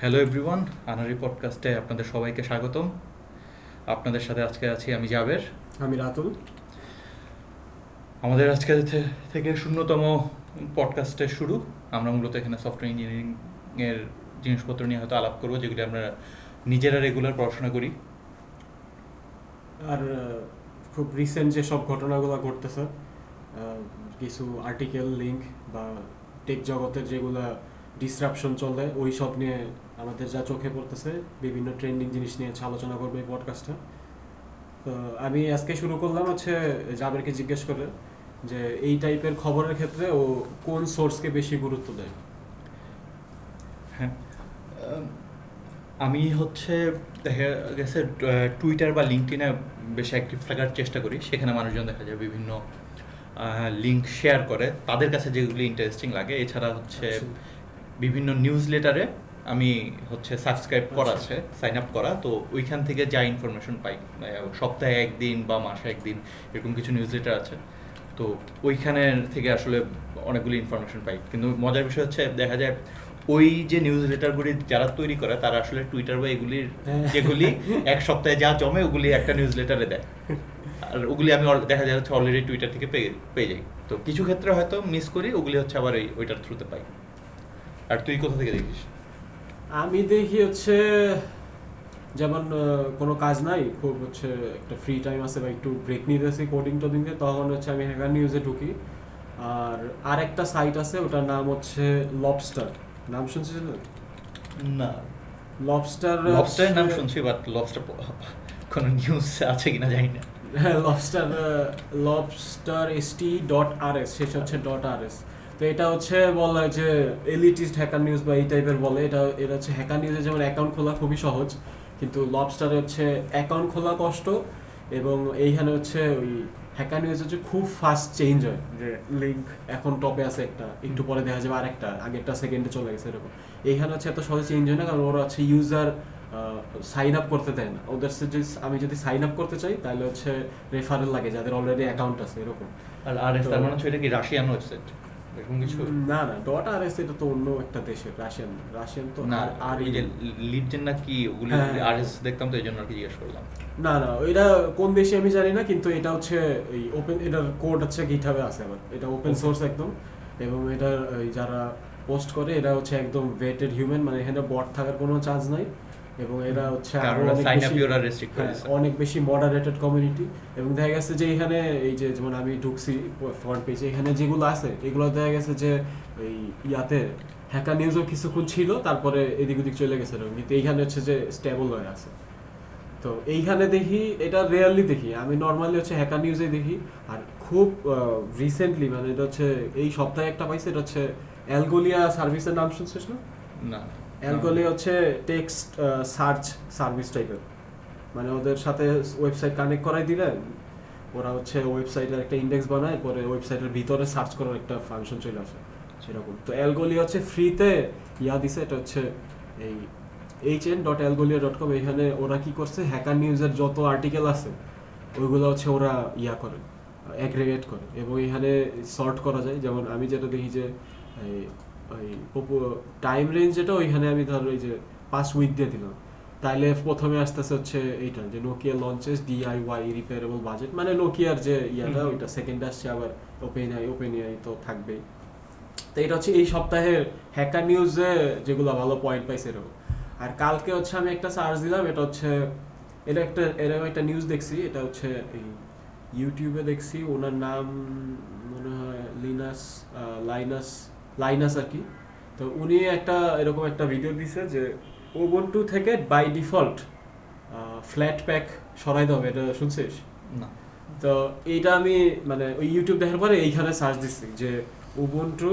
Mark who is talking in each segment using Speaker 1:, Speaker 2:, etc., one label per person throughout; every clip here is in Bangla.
Speaker 1: হ্যালো এভরিওয়ান আনারি পডকাস্টে আপনাদের সবাইকে স্বাগতম। আপনাদের সাথে আজকে আছি আমি জাবের।
Speaker 2: আমি রাতুল।
Speaker 1: আমাদের আজকে থেকে শূন্যতম পডকাস্টের শুরু। আমরা মূলত এখানে সফটওয়্যার ইঞ্জিনিয়ারিংয়ের জিনিসপত্র নিয়ে হয়তো আলাপ করব যেগুলি আমরা নিজেরা রেগুলার পড়াশোনা করি।
Speaker 2: আর খুব রিসেন্ট যে সব ঘটনাগুলো ঘটতেছে কিছু আর্টিকেল লিঙ্ক বা টেক জগতের যেগুলা ডিসরাপশন চলে ওই সব নিয়ে আমাদের যা চোখে পড়তেছে বিভিন্ন ট্রেন্ডিং জিনিস নিয়ে হচ্ছে আলোচনা করবে এই পডকাস্টটা তো আমি আজকে শুরু করলাম হচ্ছে জাবেরকে জিজ্ঞেস করে যে এই টাইপের খবরের ক্ষেত্রে ও কোন সোর্সকে বেশি গুরুত্ব দেয়?
Speaker 1: হ্যাঁ। আমি হচ্ছে দেখা গেছে টুইটার বা লিঙ্কটিনে বেশি অ্যাক্টিভ থাকার চেষ্টা করি। সেখানে মানুষজন দেখা যায় বিভিন্ন লিঙ্ক শেয়ার করে। তাদের কাছে যেগুলি ইন্টারেস্টিং লাগে। এছাড়া হচ্ছে
Speaker 2: আচ্ছা।
Speaker 1: বিভিন্ন নিউজ লেটারে আমি হচ্ছে সাবস্ক্রাইব করা। আছে সাইন আপ করা তো ওইখান থেকে যা ইনফরমেশন পাই সপ্তাহে একদিন বা মাসে একদিন এরকম কিছু নিউজ লেটার আছে। তো ওইখানে থেকে আসলে অনেকগুলি ইনফরমেশন পাই। কিন্তু মজার বিষয় হচ্ছে দেখা যায় ওই যে নিউজ লেটারগুলি যারা তৈরি করে তারা আসলে টুইটার বা এগুলির
Speaker 2: হ্যাঁ।
Speaker 1: যেগুলি এক সপ্তাহে যা জমে ওগুলি একটা নিউজ লেটারে দেয়। আর ওগুলি আমি দেখা যায় হচ্ছে অলরেডি টুইটার থেকে পেয়ে পেয়ে যাই। তো কিছু ক্ষেত্রে হয়তো মিস করি ওগুলি হচ্ছে আবার এই ওইটার থ্রুতে পাই। আর তুই কোথা থেকে দেখিস?
Speaker 2: আমি দেখি হচ্ছে যেমন কোনো কাজ নাই খুব হচ্ছে একটা ফ্রি টাইম আছে বা একটু ব্রেক নিতেছি কোডিং টোডিং দিয়ে তখন হচ্ছে আমি হ্যাকার নিউজে ঢুকি। আর আর একটা সাইট আছে ওটার নাম হচ্ছে লবস্টার নাম শুনছিস
Speaker 1: না?
Speaker 2: লবস্টার
Speaker 1: লবস্টারের নাম শুনছি বাট লবস্টার কোনো নিউজ আছে কিনা জানি না।
Speaker 2: Lobster lobster S T dot R S শেষ হচ্ছে ডট আর এস তো এটা হচ্ছে বলা হয় যে এলিটিস্ট হ্যাকার নিউজ বা এই টাইপের বলে। এটা এটা হচ্ছে হ্যাকার নিউজে যেমন অ্যাকাউন্ট খোলা খুবই সহজ। কিন্তু লবস্টারে হচ্ছে অ্যাকাউন্ট খোলা কষ্ট এবং এইখানে হচ্ছে ওই হ্যাকার নিউজ হচ্ছে খুব ফাস্ট চেঞ্জ হয়। যে লিঙ্ক এখন টপে আছে একটা একটু পরে দেখা যাবে আরেকটা আগেরটা সেকেন্ডে চলে গেছে এরকম। এইখানে হচ্ছে এত সহজে চেঞ্জ হয় না কারণ ওরা হচ্ছে ইউজার সাইন আপ করতে দেয় না। ওদের যদি আমি যদি সাইন আপ করতে চাই তাহলে হচ্ছে রেফারেল লাগে যাদের অলরেডি অ্যাকাউন্ট আছে এরকম।
Speaker 1: আর আর তার মানে হচ্ছে এটা কি রাশিয়ান ওয়েবসাইট এরকম কিছু?
Speaker 2: না না ডট আর এস এটা তো অন্য একটা দেশের রাশিয়ান রাশিয়ান তো
Speaker 1: না
Speaker 2: আর
Speaker 1: ওই যে লিডজেন না কি ওগুলি
Speaker 2: হ্যাঁ।
Speaker 1: আর এস দেখতাম তো এই জন্য আর কি জিজ্ঞেস করলাম।
Speaker 2: না না এটা কোন দেশে আমি জানি না কিন্তু এটা হচ্ছে এই ওপেন এটার কোড হচ্ছে গিটহাবে আছে আবার এটা ওপেন সোর্স একদম। এবং এটার যারা পোস্ট করে এরা হচ্ছে একদম ভেটেড হিউম্যান মানে এখানে বট থাকার কোনো চান্স নাই। এবং এরা হচ্ছে
Speaker 1: আরও
Speaker 2: অনেক বেশি- হ্যাঁ, অনেক বেশি মডারেটেড কমিউনিটি এবং দেখা গেছে যে এখানে এই যে যেমন আমি ঢুকছি ফ্রন্ট পেজে এখানে যেগুলো আছে এগুলো দেখা গেছে যে এই ইয়াতে হ্যাকার নিউজও কিছুক্ষণ ছিল তারপরে এদিক ওদিক চলে গেছে। কিন্তু এইখানে হচ্ছে যে স্টেবল হয়ে আছে। তো এইখানে দেখি এটা রেয়ারলি দেখি। আমি নর্মালি হচ্ছে হ্যাকার নিউজে দেখি। আর খুব রিসেন্টলি মানে এটা হচ্ছে এই সপ্তাহে একটা পাইছে এটা হচ্ছে অ্যালগোলিয়া সার্ভিসের নাম শুনছিস না?
Speaker 1: না।
Speaker 2: অ্যালগোলিয়া হচ্ছে টেক্সট সার্চ সার্ভিস টাইপের মানে ওদের সাথে ওয়েবসাইট কানেক্ট করাই দিলে ওরা হচ্ছে ওয়েবসাইটের একটা ইন্ডেক্স বানায়, পরে ওয়েবসাইটের ভিতরে সার্চ করার একটা ফাংশন চলে আসে সেরকম। তো অ্যালগোলি হচ্ছে ফ্রিতে ইয়া দিছে, এটা হচ্ছে এই H N dot Algolia dot com এখানে ওরা কি করছে হ্যাকার নিউজের যত আর্টিকেল আছে, ওইগুলো হচ্ছে ওরা ইয়া করে অ্যাগ্রেগেট করে। এবং এখানে সর্ট করা যায়। যেমন আমি যেটা দেখি যে ওই টাইম রেঞ্জ যেটা ওইখানে আমি ধর ওই যে পাঁচ উইক দিয়ে দিলাম। তাইলে প্রথমে আসতেছে হচ্ছে এইটা যে Nokia launches DIY repairable budget মানে নোকিয়ার যে ইয়াটা ওইটা সেকেন্ড আসছে আবার ওপেন আই ওপেন আই তো থাকবেই। তো এটা হচ্ছে এই সপ্তাহের হ্যাকার নিউজে যেগুলো ভালো পয়েন্ট পাইছে এরকম। আর কালকে হচ্ছে আমি একটা সার্চ দিলাম এটা হচ্ছে এটা একটা এরকম একটা নিউজ দেখছি এটা হচ্ছে এই ইউটিউবে দেখছি ওনার নাম মনে হয় লিনাস লাইনাস লাইনাস আর কি। তো উনি একটা এরকম একটা ভিডিও দিছে যে ওবন্টু থেকে বাই ডিফল্ট ফ্ল্যাট প্যাক সরাই দেবে এটা শুনছিস?
Speaker 1: না।
Speaker 2: তো এইটা আমি মানে ওই ইউটিউব দেখার পরে এইখানে সার্চ দিচ্ছি যে উবুন্টু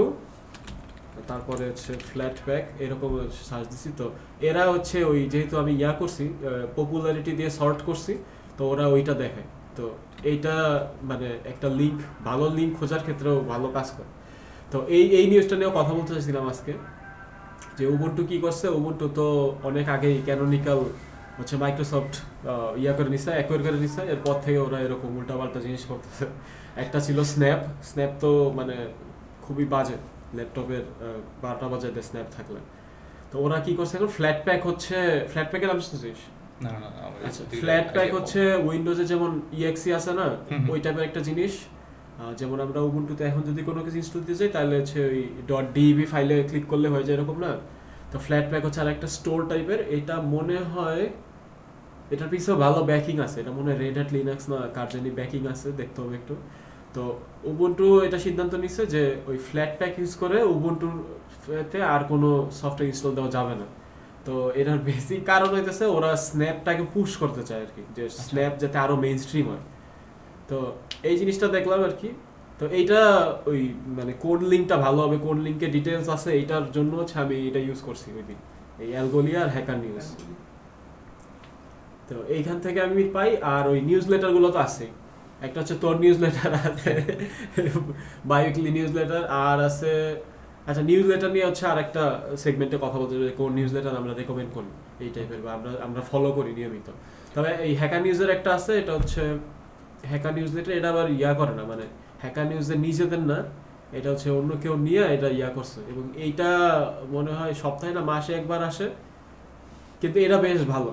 Speaker 2: তারপরে হচ্ছে ফ্ল্যাট প্যাক এরকম সার্চ দিচ্ছি তো এরা হচ্ছে ওই যেহেতু আমি ইয়া করছি পপুলারিটি দিয়ে সর্ট করছি তো ওরা ওইটা দেখে তো এইটা মানে একটা লিঙ্ক ভালো লিঙ্ক খোঁজার ক্ষেত্রেও ভালো কাজ করে। তো এই এই নিউজটা নিয়েও কথা বলতে চাইছিলাম আজকে যে উবুন্টু কি করছে? উবুন্টু তো অনেক আগেই ক্যানোনিক্যাল হচ্ছে মাইক্রোসফট ইয়া করে নিছে অ্যাকোয়ার করে নিছে। এরপর থেকে ওরা এরকম উল্টাপাল্টা জিনিস করতেছে। একটা ছিল স্ন্যাপ স্ন্যাপ তো মানে খুবই বাজে। ল্যাপটপের বারোটা বাজাতে স্ন্যাপ থাকলে। তো ওরা কি করছে এখন? ফ্ল্যাট প্যাক হচ্ছে ফ্ল্যাট প্যাকের নাম শুনছিস?
Speaker 1: না না না
Speaker 2: আচ্ছা ফ্ল্যাট প্যাক হচ্ছে উইন্ডোজে যেমন ইএক্সি আছে না?
Speaker 1: হুম হুম।
Speaker 2: ওই টাইপের একটা জিনিস। যেমন আমরা উবুন্টুতে এখন যদি কোনো কিছু ইনস্টল দিতে চাই তাহলে হচ্ছে ওই. ডট ডিবি ফাইলে ক্লিক করলে হয়ে যায় এরকম না? তো ফ্ল্যাট প্যাক হচ্ছে আর একটা স্টোর টাইপের এটা মনে হয় এটার পিছনে ভালো ব্যাকিং আছে। এটা মনে হয় রেড হ্যাট লিনাক্স না কার জানি ব্যাকিং আছে দেখতে হবে একটু। তো উবুন্টু এটা সিদ্ধান্ত নিচ্ছে যে ওই ফ্ল্যাট প্যাক ইউজ করে উবুন্টুর তে আর কোনো সফটওয়্যার ইনস্টল দেওয়া যাবে না। তো এটার বেসিক কারণ হইতেছে ওরা স্ন্যাপটাকে পুশ করতে চায় আর কি যে স্ন্যাপ যাতে আরও মেইন স্ট্রিম হয়। তো এই জিনিসটা দেখলাম আর কি। তো এইটা ওই মানে কোন লিঙ্কটা ভালো হবে কোন লিঙ্কে ডিটেলস আছে, এইটার জন্য হচ্ছে আমি এটা ইউজ করছি ওই দিন এই অ্যালগোলিয়া আর হ্যাকার নিউজ তো এইখান থেকে আমি পাই, আর ওই নিউজ লেটারগুলো তো আছে। একটা হচ্ছে তোর নিউজ লেটার আছে, বায়োকলি নিউজ লেটার আর আছে আচ্ছা নিউজ লেটার নিয়ে হচ্ছে আর একটা সেগমেন্টে কথা বলতে হবে কোন নিউজ লেটার আমরা রেকমেন্ড করি, এই টাইপের বা আমরা আমরা ফলো করি নিয়মিত। তবে এই হ্যাকার নিউজের একটা আছে, এটা হচ্ছে হ্যাকার নিউজ লেটার এটা আবার ইয়া করে না মানে হ্যাকার নিউজের নিজেদের না এটা হচ্ছে অন্য কেউ নিয়ে এটা ইয়া করছে। এবং এইটা মনে হয় সপ্তাহে না মাসে একবার আসে কিন্তু এটা বেশ ভালো।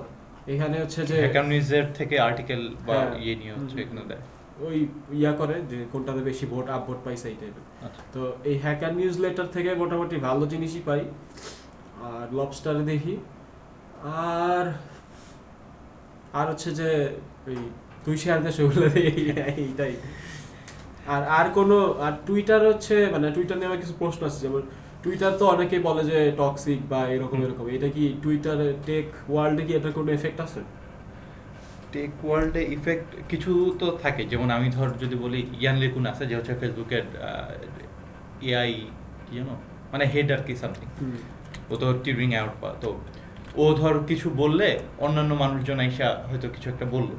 Speaker 2: এখানে হচ্ছে যে
Speaker 1: হ্যাকার নিউজের থেকে আর্টিকেল বা
Speaker 2: হ্যাঁ।
Speaker 1: ইয়ে নিয়ে হচ্ছে এখানে দেয়।
Speaker 2: ওই ইয়া করে যে কোনটাতে বেশি ভোট আপ ভোট পাইছে এই টাইপের
Speaker 1: আচ্ছা।
Speaker 2: তো এই হ্যাকার নিউজ লেটার থেকে মোটামুটি ভালো জিনিসই পাই। আর লবস্টারে দেখি। আর আর হচ্ছে যে ওই তুই শেয়ার দে সেগুলো এইটাই। আর আর কোনো আর টুইটার হচ্ছে মানে টুইটার নিয়ে আমার কিছু প্রশ্ন আছে যেমন টুইটার তো অনেকেই বলে যে টক্সিক বা এরকম এরকম। এটা কি টুইটার টেক ওয়ার্ল্ডে কি এটার কোনো এফেক্ট আছে?
Speaker 1: টেক ওয়ার্ল্ডে ইফেক্ট কিছু তো থাকে। যেমন আমি ধর যদি বলি ইয়ান লেকুন আছে যে হচ্ছে ফেসবুকের এআই কি জানো মানে হেড আর কি সামথিং ও তো টিউরিং আউট পা তো ও ধর কিছু বললে অন্যান্য মানুষজন আইসা হয়তো কিছু একটা বলল।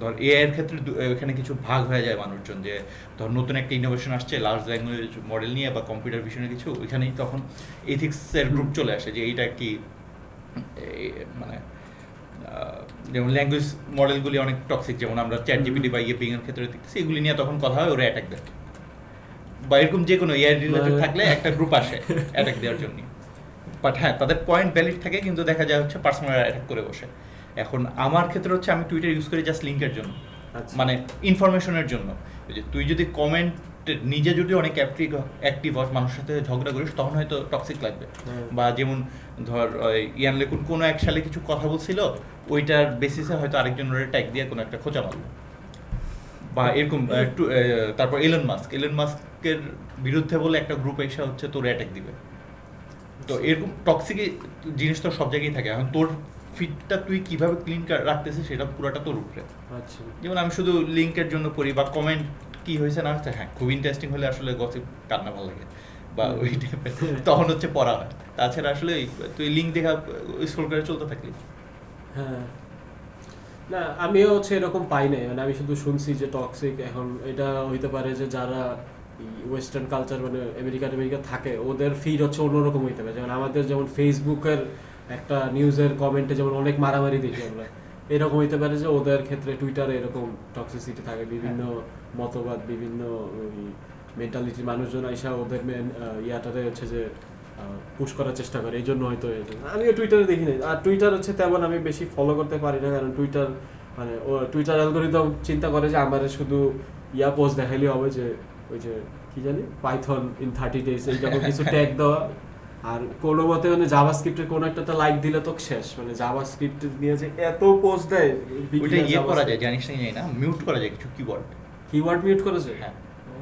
Speaker 1: ধর এআই এর ক্ষেত্রে এখানে কিছু ভাগ হয়ে যায় মানুষজন যে ধর নতুন একটা ইনোভেশন আসছে লার্জ ল্যাঙ্গুয়েজ মডেল নিয়ে বা কম্পিউটার ভিশনে কিছু ওইখানেই তখন এথিক্সের গ্রুপ চলে আসে যে এইটা কি মানে যেমন ল্যাঙ্গুয়েজ মডেলগুলি অনেক টক্সিক যেমন আমরা চ্যাট জিপিটি বা ইয়ে এর ক্ষেত্রে দেখতেছি এগুলি নিয়ে তখন কথা হয় ওরা অ্যাটাক দেয়। বা এরকম যে কোনো এআই রিলেটেড থাকলে একটা গ্রুপ আসে অ্যাটাক দেওয়ার জন্য। বাট হ্যাঁ তাদের পয়েন্ট ভ্যালিড থাকে কিন্তু দেখা যায় হচ্ছে পার্সোনাল অ্যাটাক করে বসে। এখন আমার ক্ষেত্রে হচ্ছে আমি টুইটার ইউজ করি জাস্ট লিঙ্কের জন্য।
Speaker 2: আচ্ছা।
Speaker 1: মানে ইনফরমেশনের জন্য। তুই যদি কমেন্ট নিজে যদি অনেক অ্যাক্টিভ অ্যাক্টিভ হস মানুষের সাথে ঝগড়া করিস তখন হয়তো টক্সিক লাগবে।
Speaker 2: হ্যাঁ।
Speaker 1: বা যেমন ধর ওই ইয়ান লেকুন কোনো এক সালে কিছু কথা বলছিল ওইটার বেসিসে হয়তো আরেকজন ওরা ট্যাগ দিয়ে কোনো একটা খোঁচা মারলো। বা এরকম তারপর এলন মাস্ক এলন মাস্কের বিরুদ্ধে বলে একটা গ্রুপ এসে হচ্ছে তোর অ্যাটাক দিবে। তো এরকম টক্সিক জিনিস তো সব জায়গায় থাকে। এখন তোর ফিটটা তুই কীভাবে ক্লিন রাখতেছিস সেটা পুরোটা তোর উপরে।
Speaker 2: আচ্ছা।
Speaker 1: যেমন আমি শুধু লিঙ্কের জন্য পড়ি বা কমেন্ট কি হয়েছে না হচ্ছে হ্যাঁ খুব ইন্টারেস্টিং হলে আসলে গসিপ কান্না ভালো লাগে বা ওই টাইপের তখন হচ্ছে পড়া হয়। তাছাড়া আসলে তুই লিঙ্ক দেখা স্ক্রল করে চলতে থাকলি।
Speaker 2: হ্যাঁ। না আমিও হচ্ছে এরকম পাই নাই। মানে আমি শুধু শুনছি যে টক্সিক এখন এটা হইতে পারে যে যারা ওয়েস্টার্ন কালচার মানে আমেরিকা আমেরিকা থাকে ওদের ফিড হচ্ছে অন্যরকম হইতে পারে। যেমন আমাদের যেমন ফেসবুকের একটা নিউজের কমেন্টে যেমন অনেক মারামারি দেখি আমরা। এরকম হইতে পারে যে ওদের ক্ষেত্রে টুইটারে এরকম টক্সিসিটি থাকে বিভিন্ন মতবাদ বিভিন্ন মেন্টালিটির মানুষজন আইসা ওদের ইয়াটারে হচ্ছে যে পুশ করার চেষ্টা করে। এই জন্য হয়তো আমিও টুইটারে দেখি নাই। আর টুইটার হচ্ছে তেমন আমি বেশি ফলো করতে পারি না কারণ টুইটার মানে ও টুইটার অ্যালগোরিদম চিন্তা করে যে আমার শুধু ইয়া পোস্ট দেখাইলে হবে যে ওই যে কি জানি? পাইথন ইন থার্টি ডেজ এইরকম কিছু ট্যাগ দেওয়া। আর কোনো মতে মানে জাভা স্ক্রিপ্টের কোনো একটা লাইক দিলে তো শেষ। মানে জাভা স্ক্রিপ্ট নিয়ে যে এত পোস্ট দেয়
Speaker 1: ওইটা ইয়ে করা যায় জানিস না জানি না মিউট করা যায় কিছু কিওয়ার্ড
Speaker 2: কিওয়ার্ড মিউট করেছে
Speaker 1: হ্যাঁ।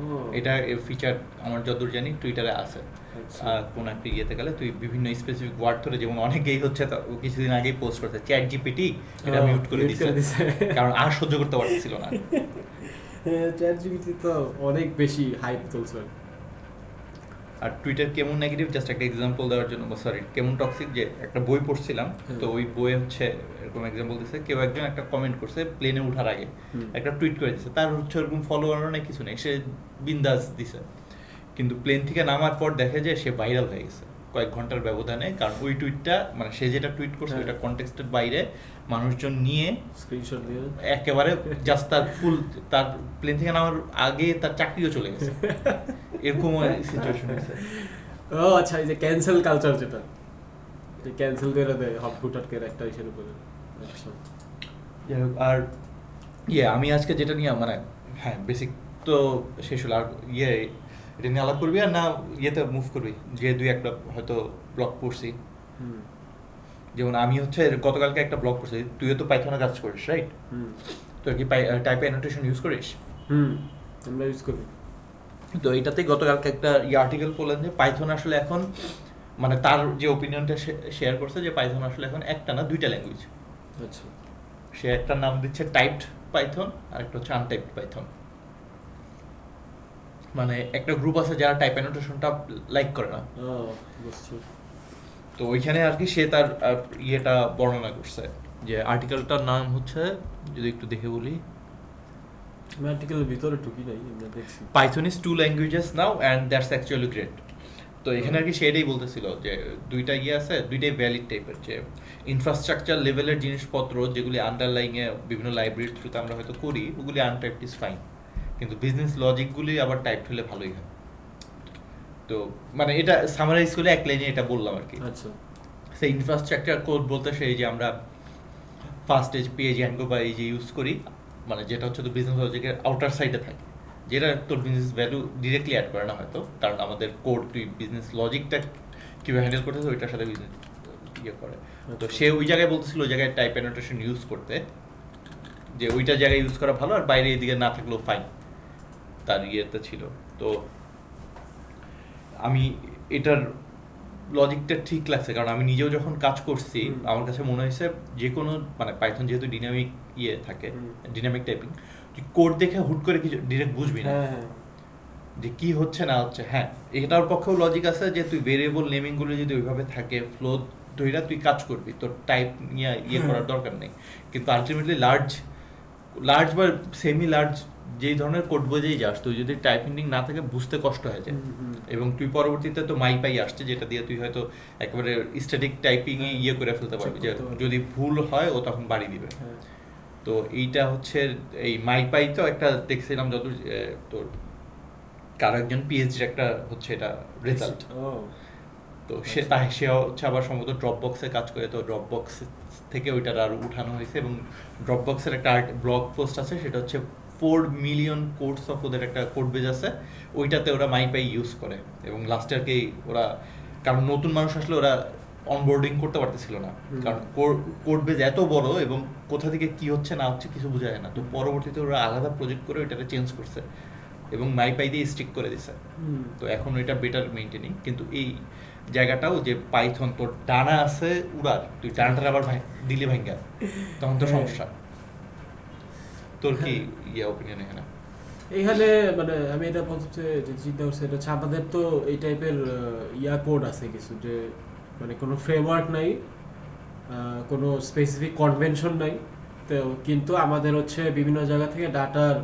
Speaker 2: ও,
Speaker 1: এটা ফিচার আমার যতদূর জানি টুইটারে আছে।
Speaker 2: আচ্ছা।
Speaker 1: কোন একটা ইয়েতে গেলে তুই বিভিন্ন স্পেসিফিক ওয়ার্ড ধরে যেমন অনেকেই হচ্ছে তা- কিছুদিন আগেই পোস্ট করছে চ্যাট জিপিটি এটা মিউট করে
Speaker 2: করে দিছে।
Speaker 1: কারণ আর সহ্য করতে পারছিল না।
Speaker 2: চ্যাট জিপিটি তো অনেক বেশি হাইপ চলছে
Speaker 1: আর টুইটার কেমন নেগেটিভ জাস্ট একটা এক্সাম্পল দেওয়ার জন্য সরি কেমন টক্সিক যে একটা বই পড়ছিলাম তো ওই বইয়ে হচ্ছে এরকম এক্সাম্পল দিচ্ছে কেউ একজন একটা কমেন্ট করছে প্লেনে ওঠার আগে একটা টুইট করে দিচ্ছে তার হচ্ছে ওরকম ফলোয়ারও নেই কিছু নেই সে বিন্দাস দিছে। কিন্তু প্লেন থেকে নামার পর দেখে যে সে ভাইরাল হয়ে গেছে। কয়েক ঘণ্টার ব্যবধানে কারণ ওই টুইটটা মানে সে যেটা টুইট করছে
Speaker 2: হ্যাঁ।
Speaker 1: ওইটা কন্টেক্সটের বাইরে মানুষজন নিয়ে
Speaker 2: স্ক্রিনশট দিয়ে
Speaker 1: একেবারে জাস্ট তার ফুল তার প্লেন থেকে নামার আগে তার চাকরিও চলে গেছে। এরকম সিচুয়েশন হয়েছে।
Speaker 2: ও আচ্ছা এই যে ক্যান্সেল কালচার যেটা যে ক্যান্সেল করে দেয় হট গুটারকের একটা ইসের উপরে। আচ্ছা
Speaker 1: যাই হোক, আর ইয়ে আমি আজকে যেটা নিয়ে মানে হ্যাঁ বেসিক তো শেষ হলো। আর ইয়ে এটা নিয়ে আলাপ করবি আর না ইয়েতে মুভ করবি? যে দুই একটা হয়তো ব্লগ পড়ছি। যেমন আমি হচ্ছে গতকালকে একটা ব্লগ পড়ছি। তুইও তো পাইথনে কাজ করিস রাইট
Speaker 2: হুম।
Speaker 1: তো কি টাইপ অ্যানোটেশন ইউজ করিস?
Speaker 2: হুম আমরা ইউজ করি।
Speaker 1: তো এটাতে গতকালকে একটা ই আর্টিকেল পড়লেন যে পাইথন আসলে এখন মানে তার যে ওপিনিয়নটা শেয়ার করছে যে পাইথন আসলে এখন একটা না দুইটা ল্যাঙ্গুয়েজ
Speaker 2: আচ্ছা।
Speaker 1: সে একটা নাম দিচ্ছে টাইপড পাইথন আর একটা হচ্ছে আনটাইপড পাইথন মানে একটা গ্রুপ আছে যারা টাইপ অ্যানোটেশনটা লাইক করে না। তো ওইখানে আর কি সে তার ইয়েটা বর্ণনা করছে যে আর্টিকেলটার নাম হচ্ছে যদি একটু দেখে বলি।
Speaker 2: আমি আর্টিকেলের ভিতরে ঢুকি নাই আমরা দেখছি।
Speaker 1: Python is two languages now and that's actually great তো এখানে আর কি সেটাই বলতেছিল যে দুইটা ইয়ে আছে দুইটাই ভ্যালিড টাইপের যে ইনফ্রাস্ট্রাকচার লেভেলের জিনিসপত্র যেগুলি আন্ডারলাইংয়ে বিভিন্ন লাইব্রেরির থ্রুতে আমরা হয়তো করি ওগুলি আনটাইপড ইজ ফাইন কিন্তু বিজনেস লজিকগুলি আবার টাইপ হলে ভালোই হয়। তো মানে এটা সামারাইজ করে এক লাইনে এটা বললাম আর কি।
Speaker 2: আচ্ছা।
Speaker 1: সেই ইনফ্রাস্ট্রাকচার কোড বলতে সেই যে আমরা ফার্স্ট এজ পেজ অ্যান্ডো বা এই যে ইউজ করি মানে যেটা হচ্ছে তো বিজনেস লজিকের আউটার সাইডে থাকে। যেটা তোর বিজনেস ভ্যালু ডিরেক্টলি অ্যাড করে না হয়তো কারণ আমাদের কোড তুই বিজনেস লজিকটা কীভাবে হ্যান্ডেল করতেছে ওইটার সাথে বিজনেস ইয়ে করে। তো
Speaker 2: আচ্ছা।
Speaker 1: সে ওই জায়গায় বলতেছিল ওই জায়গায় টাইপ অ্যানোটেশন ইউজ করতে যে ওইটা জায়গায় ইউজ করা ভালো আর বাইরে এদিকে না থাকলেও ফাইন তার ইয়েতে ছিল। তো আমি এটার লজিকটা ঠিক লাগছে কারণ আমি নিজেও যখন কাজ করছি আমার কাছে মনে হয়েছে যে কোনো মানে পাইথন যেহেতু ডিনামিক ইয়ে থাকে ডিনামিক টাইপিং তুই কোড দেখে হুট করে কিছু ডিরেক্ট বুঝবি না।
Speaker 2: হ্যাঁ হ্যাঁ।
Speaker 1: যে কি হচ্ছে না হচ্ছে হ্যাঁ এটার পক্ষেও লজিক আছে যে তুই ভেরিয়েবল নেমিংগুলো যদি ওইভাবে থাকে ফ্লো ধইরা তুই কাজ করবি তোর টাইপ নিয়ে ইয়ে করার দরকার নেই। কিন্তু আলটিমেটলি লার্জ লার্জ বা সেমি লার্জ যেই ধরনের কোড বোঝেই যাস তুই যদি টাইপিং না থাকে বুঝতে কষ্ট হয়ে যায়। এবং তুই পরবর্তীতে তো মাই পাই আসছে যেটা দিয়ে তুই হয়তো একেবারে স্ট্যাটিক টাইপিং এ ইয়ে করে ফেলতে পারবি যে যদি ভুল হয় ও তখন বাড়ি দিবে।
Speaker 2: হ্যাঁ।
Speaker 1: তো এইটা হচ্ছে এই মাই পাই তো একটা দেখছিলাম যত তোর কারও একজন পিএইচডির একটা হচ্ছে এটা রেজাল্ট
Speaker 2: ও।
Speaker 1: তো সে
Speaker 2: আচ্ছা।
Speaker 1: তাই সে হচ্ছে আবার সম্ভবত ড্রপ বক্সে কাজ করে তো ড্রপ বক্স থেকে ওইটার আর উঠানো হয়েছে এবং ড্রপ বক্সের একটা আর্ট ব্লগ পোস্ট আছে সেটা হচ্ছে ফোর মিলিয়ন কোডস অফ ওদের একটা কোড বেজ আছে ওইটাতে ওরা মাইপাই ইউজ করে। এবং লাস্টে কি ওরা কারণ নতুন মানুষ আসলে ওরা অনবোর্ডিং করতে পারতেছিল না। কারণ কোড বেজ এত বড় এবং কোথা থেকে কি হচ্ছে না হচ্ছে কিছু বোঝা যায় না। তো পরবর্তীতে ওরা আলাদা প্রজেক্ট করে ওইটাকে চেঞ্জ করছে এবং মাইপাই দিয়ে স্টিক করে দিছে। তো এখন এটা বেটার মেনটেনিং কিন্তু এই জায়গাটাও যে পাইথন তোর ডানা আছে উড়ার তুই ডানাটার আবার ভাই দিলে ভাঙ্গা তখন তো
Speaker 2: হ্যাঁ।
Speaker 1: সমস্যা। তোর কি ইয়ে ওপিনিয়ন এখানে?
Speaker 2: এইখানে মানে আমি এটা প্রথমে যে চিন্তা করছি এটা আমাদের তো এই টাইপের ইয়া কোড আছে কিছু যে মানে কোনো ফ্রেমওয়ার্ক নাই কোনো স্পেসিফিক কনভেনশন নাই। তো কিন্তু আমাদের হচ্ছে বিভিন্ন জায়গা থেকে ডাটার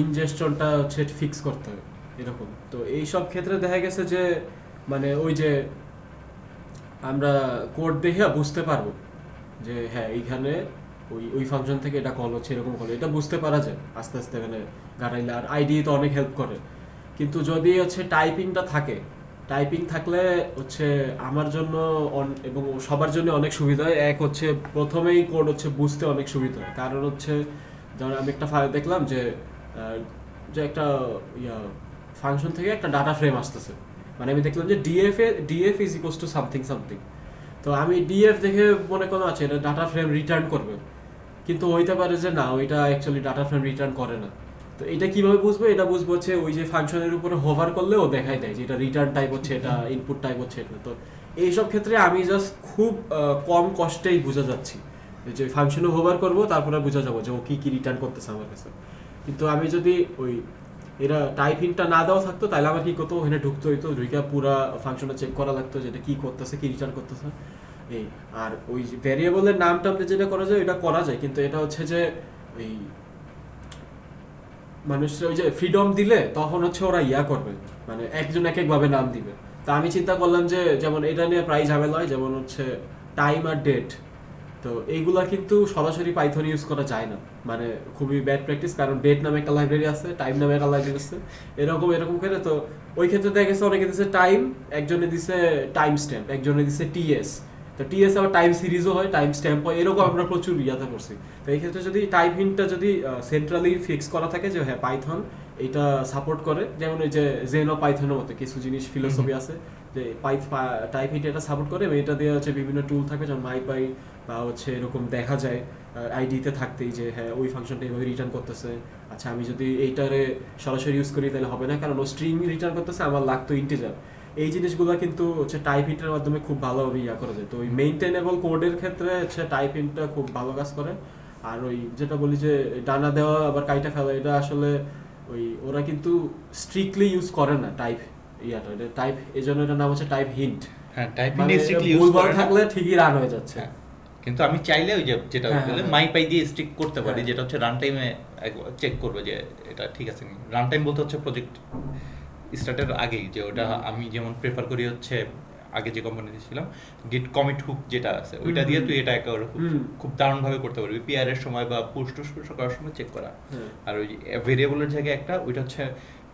Speaker 2: ইনজেস্টনটা হচ্ছে ফিক্স করতে হবে এরকম। তো এই সব ক্ষেত্রে দেখা গেছে যে মানে ওই যে আমরা কোড দেখে বুঝতে পারব যে হ্যাঁ এইখানে ওই ওই ফাংশন থেকে এটা কল হচ্ছে, এরকম কল এটা বুঝতে পারা যায়, আস্তে আস্তে মানে গাড়াইলে। আর আইডি তো অনেক হেল্প করে। কিন্তু যদি হচ্ছে টাইপিংটা থাকে টাইপিং থাকলে হচ্ছে আমার জন্য এবং সবার জন্য অনেক সুবিধা হয়। এক হচ্ছে প্রথমেই কোড হচ্ছে বুঝতে অনেক সুবিধা হয়। কারণ হচ্ছে যেমন আমি একটা ফাইল দেখলাম যে যে একটা ইয়া ফাংশন থেকে একটা ডাটা ফ্রেম আসতেছে। মানে আমি দেখলাম যে DF A DF is equals to something something তো আমি ডিএফ দেখে মনে করলাম আছে এটা ডাটা ফ্রেম রিটার্ন করবে। কিন্তু হইতে পারে যে না, ওইটা অ্যাকচুয়ালি ডাটা ফ্রেম রিটার্ন করে না। তো এটা কীভাবে বুঝব? এটা বুঝব হচ্ছে ওই যে ফাংশনের উপরে হোভার করলে ও দেখাই দেয় যে এটা রিটার্ন টাইপ হচ্ছে, এটা ইনপুট টাইপ হচ্ছে, এটা। তো এইসব ক্ষেত্রে আমি জাস্ট খুব কম কষ্টেই বোঝা যাচ্ছি। যে ফাংশনে হোভার করব, তারপরে বোঝা যাব যে ও কি কি রিটার্ন করতেছে আমার কাছে। কিন্তু আমি যদি ওই, এরা টাইপিংটা না দেওয়া থাকতো, তাহলে আমার কি করতো? ওখানে ঢুকতে হইতো ঢুকে পুরা ফাংশনটা চেক করা লাগতো যেটা কি করতেছে, কি রিটার্ন করতেছে। আর ওই ভ্যারিয়েবলের নাম টামতে যেটা করা যায় এটা করা যায়। কিন্তু এটা হচ্ছে যে, ওই মানুষের ওই যে ফ্রিডম দিলে তখন হচ্ছে ওরা ইয়া করবে। মানে একজন এক একভাবে নাম দিবে। তা আমি চিন্তা করলাম যে, যেমন এটা নিয়ে প্রায় ঝামেলা হয়, যেমন হচ্ছে টাইম আর ডেট তো এইগুলা কিন্তু সরাসরি পাইথন ইউজ করা যায় না। মানে খুবই ব্যাড প্র্যাকটিস কারণ ডেট নামে একটা লাইব্রেরি আছে টাইম নামে একটা লাইব্রেরি আছে। এরকম এরকম করে, তো ওই ক্ষেত্রে দেখা গেছে অনেকে দিছে টাইম একজনে দিছে টাইম স্ট্যাম্প একজনে দিছে টিএস তো টিএস আবার টাইম সিরিজও হয় টাইম স্ট্যাম্প হয় এরকম আমরা প্রচুর ইয়াতে করছি। তো এই ক্ষেত্রে যদি টাইপ হিন্টটা যদি সেন্ট্রালি ফিক্স করা থাকে যে হ্যাঁ পাইথন এটা সাপোর্ট করে যেমন ওই যে জেনো পাইথনের মতো কিছু জিনিস ফিলোসফি আছে যে টাইপ হিন্ট এটা সাপোর্ট করে এবং এটা দিয়ে হচ্ছে বিভিন্ন টুল থাকবে যেমন মাইপাই বা হচ্ছে এরকম দেখা যায় আইডিতে থাকতেই যে হ্যাঁ ওই ফাংশনটা এইভাবে রিটার্ন করতেছে। আচ্ছা আমি যদি এইটারে সরাসরি ইউজ করি তাহলে হবে না কারণ ও স্ট্রিং রিটার্ন করতেছে আমার লাগতো ইন্টিজার এই জিনিসগুলো কিন্তু হচ্ছে টাইপ হিন্টের মাধ্যমে খুব ভালোভাবে ইয়া করা যায়। তো ওই মেইনটেনেবল কোডের ক্ষেত্রে হচ্ছে টাইপ হিন্টটা খুব ভালো কাজ করে। আর ওই যেটা বলি যে ডানা দেওয়া আবার কাইটা ফেলা এটা আসলে ওই ওরা কিন্তু স্ট্রিক্টলি ইউজ করে না টাইপ ইয়াটা। এটা টাইপ এই জন্য এটার নাম হচ্ছে টাইপ হিন্ট
Speaker 1: হ্যাঁ টাইপিং
Speaker 2: মানে
Speaker 1: স্ট্রিক্টলি ইউজ করে
Speaker 2: থাকলে ঠিকই রান হয়ে যাচ্ছে।
Speaker 1: হ্যাঁ। কিন্তু আমি চাইলে ওই যে যেটা বলে। মাই পাই দিয়ে স্টিক করতে পারি
Speaker 2: হ্যাঁ।
Speaker 1: যেটা হচ্ছে রান টাইমে চেক করবে যে এটা ঠিক আছে রান টাইম বলতে হচ্ছে প্রজেক্ট স্টার্টের আগেই যে ওটা আমি যেমন প্রেফার করি হচ্ছে আগে যে কোম্পানিতে ছিলাম গিট কমিট হুক যেটা আছে ওইটা দিয়ে তুই এটা একেবারে খুব
Speaker 2: হুম।
Speaker 1: খুব দারুণ ভাবে করতে পারবি। পিআর এর সময় বা পুশ টুস করার সময় চেক করা। আর ওই ভেরিয়েবলের জায়গায় একটা ওইটা হচ্ছে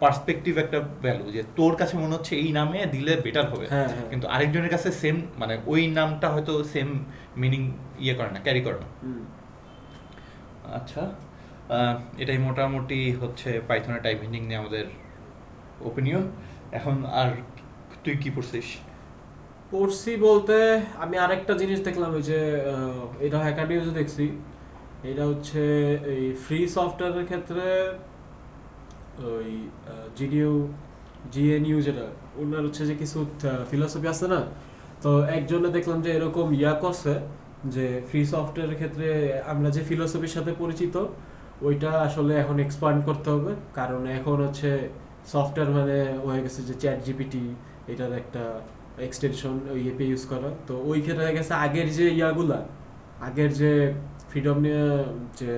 Speaker 1: পার্সপেক্টিভ একটা ভ্যালু যে তোর কাছে মনে হচ্ছে এই নামে দিলে বেটার হবে।
Speaker 2: হ্যাঁ, হ্যাঁ।
Speaker 1: কিন্তু আরেকজনের কাছে সেম মানে ওই নামটা হয়তো সেম মিনিং ইয়ে করে না ক্যারি করে না। আচ্ছা এটাই মোটামুটি হচ্ছে পাইথনের টাইপ হিন্ডিং নিয়ে আমাদের ওপিনিয়ন এখন আর তুই কি পড়ছিস?
Speaker 2: পড়ছি বলতে আমি আরেকটা জিনিস দেখলাম, ওই যে এটা হ্যাকার নিউজে দেখছি, এটা হচ্ছে এই ফ্রি সফটওয়্যারের ক্ষেত্রে ওই জিডিউ জিএনইউ যেটা, ওনার হচ্ছে যে কিছু ফিলোসফি আছে না, তো একজনে দেখলাম যে এরকম ইয়া করছে যে ফ্রি সফটওয়্যারের ক্ষেত্রে আমরা যে ফিলোসফির সাথে পরিচিত, ওইটা আসলে এখন এক্সপান্ড করতে হবে, কারণ এখন হচ্ছে সফটওয়্যার মানে হয়ে গেছে যে চ্যাট জিপিটি এটার একটা এক্সটেনশন ওই এপি ইউজ করা। তো ওই ক্ষেত্রে হয়ে গেছে আগের যে ইয়াগুলা, আগের যে ফ্রিডম নিয়ে যে